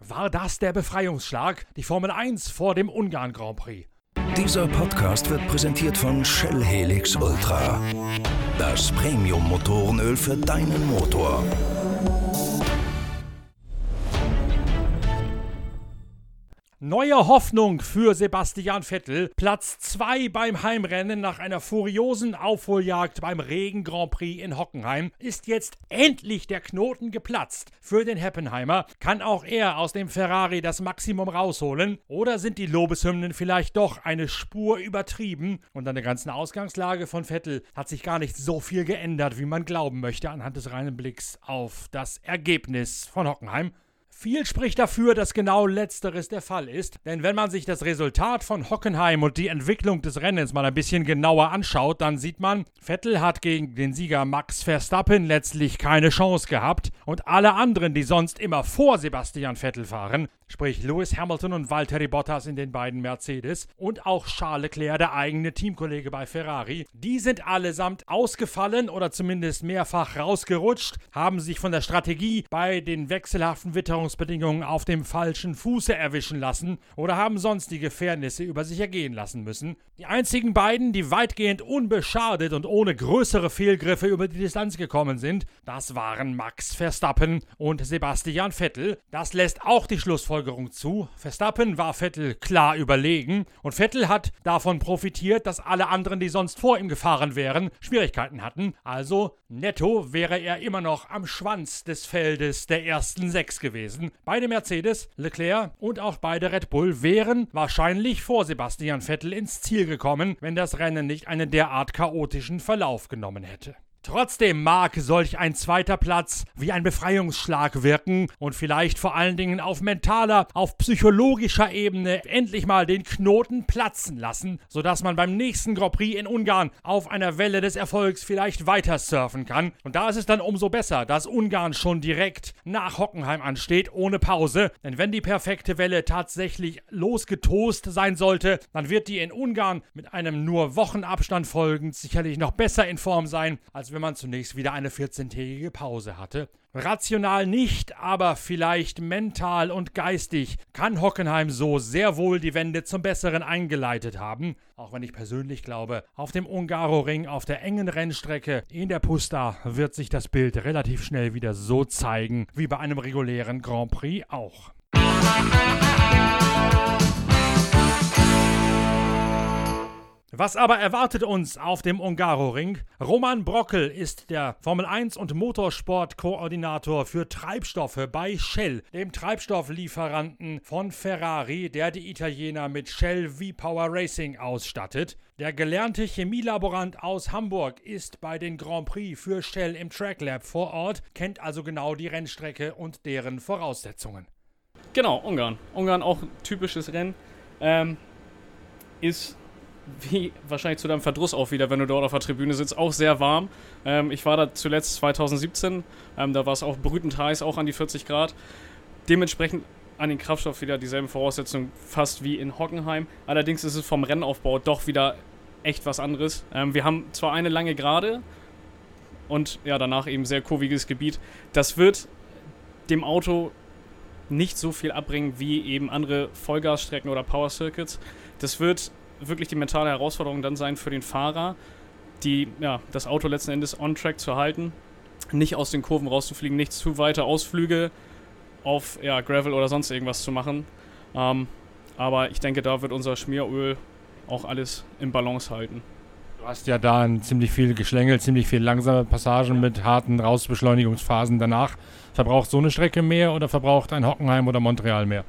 War das der Befreiungsschlag? Die Formel 1 vor dem Ungarn Grand Prix. Dieser Podcast wird präsentiert von Shell Helix Ultra. Das Premium-Motorenöl für deinen Motor. Neue Hoffnung für Sebastian Vettel. Platz 2 beim Heimrennen nach einer furiosen Aufholjagd beim Regen Grand Prix in Hockenheim ist jetzt endlich der Knoten geplatzt. Für den Heppenheimer kann auch er aus dem Ferrari das Maximum rausholen oder sind die Lobeshymnen vielleicht doch eine Spur übertrieben und an der ganzen Ausgangslage von Vettel hat sich gar nicht so viel geändert, wie man glauben möchte anhand des reinen Blicks auf das Ergebnis von Hockenheim. Viel spricht dafür, dass genau letzteres der Fall ist, denn wenn man sich das Resultat von Hockenheim und die Entwicklung des Rennens mal ein bisschen genauer anschaut, dann sieht man, Vettel hat gegen den Sieger Max Verstappen letztlich keine Chance gehabt. Und alle anderen, die sonst immer vor Sebastian Vettel fahren, sprich Lewis Hamilton und Valtteri Bottas in den beiden Mercedes und auch Charles Leclerc, der eigene Teamkollege bei Ferrari, die sind allesamt ausgefallen oder zumindest mehrfach rausgerutscht, haben sich von der Strategie bei den wechselhaften Witterungsbedingungen auf dem falschen Fuße erwischen lassen oder haben sonstige Fairnisse über sich ergehen lassen müssen. Die einzigen beiden, die weitgehend unbeschadet und ohne größere Fehlgriffe über die Distanz gekommen sind, das waren Max Verstappen und Sebastian Vettel. Das lässt auch die Schlussfolgerung zu. Verstappen war Vettel klar überlegen und Vettel hat davon profitiert, dass alle anderen, die sonst vor ihm gefahren wären, Schwierigkeiten hatten. Also netto wäre er immer noch am Schwanz des Feldes der ersten sechs gewesen. Beide Mercedes, Leclerc und auch beide Red Bull wären wahrscheinlich vor Sebastian Vettel ins Ziel gekommen, wenn das Rennen nicht einen derart chaotischen Verlauf genommen hätte. Trotzdem mag solch ein zweiter Platz wie ein Befreiungsschlag wirken und vielleicht vor allen Dingen auf mentaler, auf psychologischer Ebene endlich mal den Knoten platzen lassen, sodass man beim nächsten Grand Prix in Ungarn auf einer Welle des Erfolgs vielleicht weiter surfen kann. Und da ist es dann umso besser, dass Ungarn schon direkt nach Hockenheim ansteht, ohne Pause. Denn wenn die perfekte Welle tatsächlich losgetost sein sollte, dann wird die in Ungarn mit einem nur Wochenabstand folgend sicherlich noch besser in Form sein, als als wenn man zunächst wieder eine 14-tägige Pause hatte. Rational nicht, aber vielleicht mental und geistig kann Hockenheim so sehr wohl die Wende zum Besseren eingeleitet haben, auch wenn ich persönlich glaube, auf dem Ungaroring auf der engen Rennstrecke in der Pusta wird sich das Bild relativ schnell wieder so zeigen, wie bei einem regulären Grand Prix auch. Was aber erwartet uns auf dem Ungaroring? Roman Brockel ist der Formel 1 und Motorsport-Koordinator für Treibstoffe bei Shell, dem Treibstofflieferanten von Ferrari, der die Italiener mit Shell V-Power Racing ausstattet. Der gelernte Chemielaborant aus Hamburg ist bei den Grand Prix für Shell im Track Lab vor Ort, kennt also genau die Rennstrecke und deren Voraussetzungen. Genau, Ungarn. Ungarn auch typisches Rennen. Ähm, ist wie wahrscheinlich zu deinem Verdruss auch wieder, wenn du dort auf der Tribüne sitzt, auch sehr warm. Ähm, ich war da zuletzt 2017, ähm, da war es auch brütend heiß, auch an die 40 Grad. Dementsprechend an den Kraftstoff wieder dieselben Voraussetzungen fast wie in Hockenheim. Allerdings ist es vom Rennaufbau doch wieder echt was anderes. Ähm, wir haben zwar eine lange Gerade und ja, danach eben sehr kurviges Gebiet. Das wird dem Auto nicht so viel abbringen wie eben andere Vollgasstrecken oder Power Circuits. Das wird wirklich die mentale Herausforderung dann sein für den Fahrer, die, ja, das Auto letzten Endes on track zu halten, nicht aus den Kurven rauszufliegen, nicht zu weite Ausflüge auf ja, Gravel oder sonst irgendwas zu machen. Ähm, aber ich denke, da wird unser Schmieröl auch alles im Balance halten. Du hast ja da ziemlich viel Geschlängel, ziemlich viel langsame Passagen mit harten Rausbeschleunigungsphasen danach. Verbraucht so eine Strecke mehr oder verbraucht ein Hockenheim oder Montreal mehr?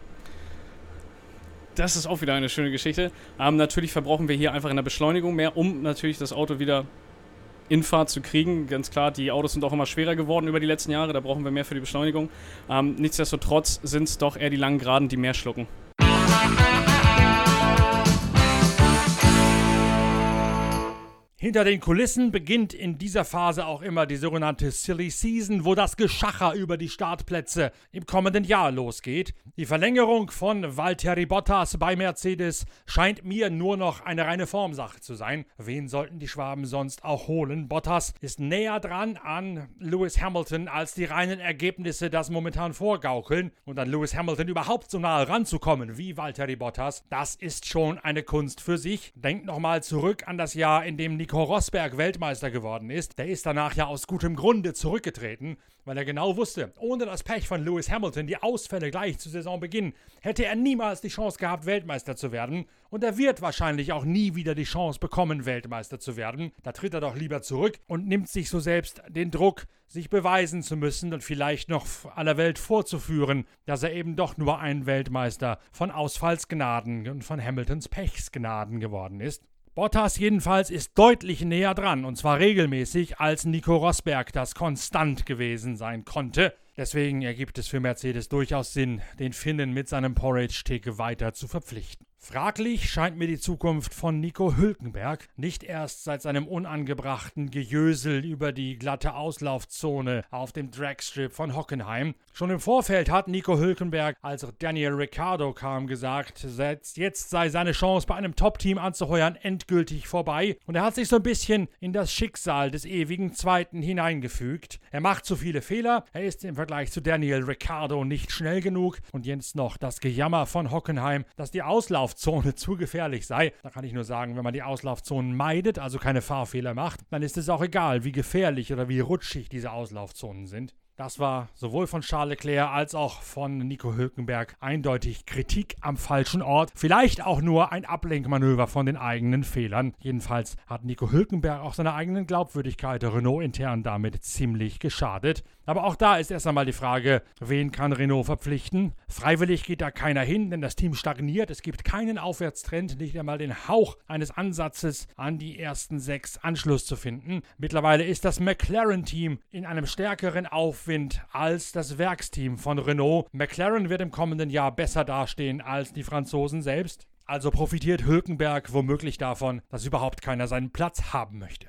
Das ist auch wieder eine schöne Geschichte. Ähm, natürlich verbrauchen wir hier einfach in der Beschleunigung mehr, um natürlich das Auto wieder in Fahrt zu kriegen. Ganz klar, die Autos sind auch immer schwerer geworden über die letzten Jahre, da brauchen wir mehr für die Beschleunigung. Ähm, nichtsdestotrotz sind es doch eher die langen Geraden, die mehr schlucken. Hinter den Kulissen beginnt in dieser Phase auch immer die sogenannte Silly Season, wo das Geschacher über die Startplätze im kommenden Jahr losgeht. Die Verlängerung von Valtteri Bottas bei Mercedes scheint mir nur noch eine reine Formsache zu sein. Wen sollten die Schwaben sonst auch holen? Bottas ist näher dran an Lewis Hamilton, als die reinen Ergebnisse das momentan vorgaukeln. Und an Lewis Hamilton überhaupt so nahe ranzukommen wie Valtteri Bottas, das ist schon eine Kunst für sich. Denkt nochmal zurück an das Jahr, in dem Nico Rosberg Weltmeister geworden ist, der ist danach ja aus gutem Grunde zurückgetreten, weil er genau wusste, ohne das Pech von Lewis Hamilton, die Ausfälle gleich zu Saisonbeginn, hätte er niemals die Chance gehabt, Weltmeister zu werden. Und er wird wahrscheinlich auch nie wieder die Chance bekommen, Weltmeister zu werden. Da tritt er doch lieber zurück und nimmt sich so selbst den Druck, sich beweisen zu müssen und vielleicht noch aller Welt vorzuführen, dass er eben doch nur ein Weltmeister von Ausfallsgnaden und von Hamiltons Pechsgnaden geworden ist. Bottas jedenfalls ist deutlich näher dran, und zwar regelmäßig, als Nico Rosberg das konstant gewesen sein konnte. Deswegen ergibt es für Mercedes durchaus Sinn, den Finnen mit seinem Porridge-Tick weiter zu verpflichten. Fraglich scheint mir die Zukunft von Nico Hülkenberg, nicht erst seit seinem unangebrachten Gejösel über die glatte Auslaufzone auf dem Dragstrip von Hockenheim. Schon im Vorfeld hat Nico Hülkenberg, als Daniel Ricciardo kam, gesagt, jetzt sei seine Chance bei einem Top-Team anzuheuern endgültig vorbei und er hat sich so ein bisschen in das Schicksal des ewigen Zweiten hineingefügt. Er macht zu viele Fehler, er ist im Vergleich zu Daniel Ricciardo nicht schnell genug und jetzt noch das Gejammer von Hockenheim, dass die Auslauf Auslaufzone zu gefährlich sei. Da kann ich nur sagen, wenn man die Auslaufzonen meidet, also keine Fahrfehler macht, dann ist es auch egal, wie gefährlich oder wie rutschig diese Auslaufzonen sind. Das war sowohl von Charles Leclerc als auch von Nico Hülkenberg eindeutig Kritik am falschen Ort. Vielleicht auch nur ein Ablenkmanöver von den eigenen Fehlern. Jedenfalls hat Nico Hülkenberg auch seiner eigenen Glaubwürdigkeit Renault intern damit ziemlich geschadet. Aber auch da ist erst einmal die Frage, wen kann Renault verpflichten? Freiwillig geht da keiner hin, denn das Team stagniert. Es gibt keinen Aufwärtstrend, nicht einmal den Hauch eines Ansatzes an die ersten sechs Anschluss zu finden. Mittlerweile ist das McLaren-Team in einem stärkeren Aufwind als das Werksteam von Renault. McLaren wird im kommenden Jahr besser dastehen als die Franzosen selbst. Also profitiert Hülkenberg womöglich davon, dass überhaupt keiner seinen Platz haben möchte.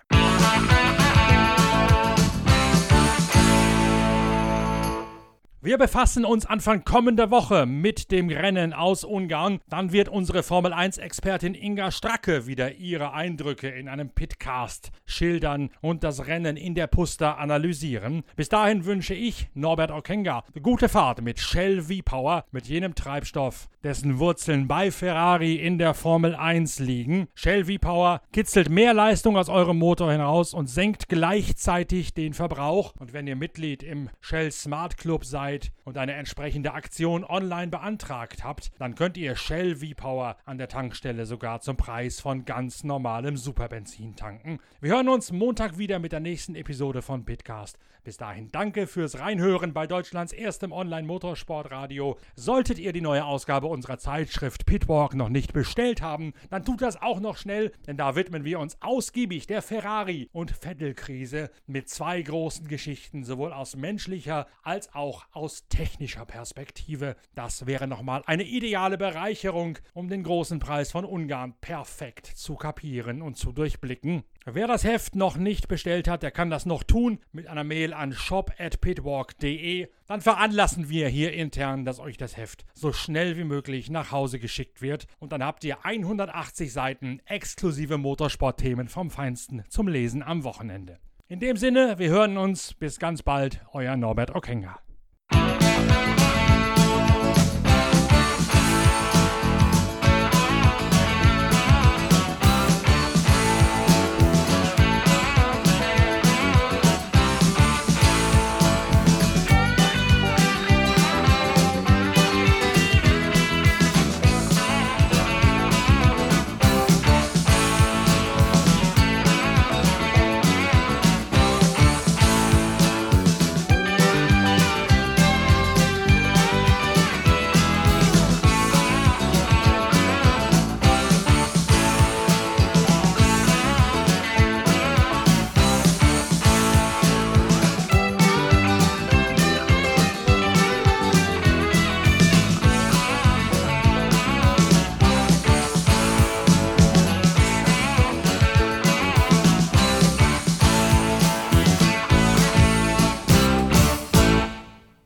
Wir befassen uns Anfang kommender Woche mit dem Rennen aus Ungarn. Dann wird unsere Formel 1-Expertin Inga Stracke wieder ihre Eindrücke in einem Pitcast schildern und das Rennen in der Pusta analysieren. Bis dahin wünsche ich, Norbert Okenga, gute Fahrt mit Shell V-Power, mit jenem Treibstoff, dessen Wurzeln bei Ferrari in der Formel 1 liegen. Shell V-Power kitzelt mehr Leistung aus eurem Motor hinaus und senkt gleichzeitig den Verbrauch. Und wenn ihr Mitglied im Shell Smart Club seid, seid und eine entsprechende Aktion online beantragt habt, dann könnt ihr Shell V-Power an der Tankstelle sogar zum Preis von ganz normalem Superbenzin tanken. Wir hören uns Montag wieder mit der nächsten Episode von Pitcast. Bis dahin danke fürs Reinhören bei Deutschlands erstem Online-Motorsportradio. Solltet ihr die neue Ausgabe unserer Zeitschrift Pitwalk noch nicht bestellt haben, dann tut das auch noch schnell, denn da widmen wir uns ausgiebig der Ferrari- und Vettel-Krise mit zwei großen Geschichten, sowohl aus menschlicher als auch aus technischer Perspektive. Das wäre nochmal eine ideale Bereicherung, um den großen Preis von Ungarn perfekt zu kapieren und zu durchblicken. Wer das Heft noch nicht bestellt hat, der kann das noch tun mit einer Mail an shop@pitwalk.de. Dann veranlassen wir hier intern, dass euch das Heft so schnell wie möglich nach Hause geschickt wird und dann habt ihr 180 Seiten exklusive Motorsportthemen vom Feinsten zum Lesen am Wochenende. In dem Sinne, wir hören uns bis ganz bald, euer Norbert Okenga.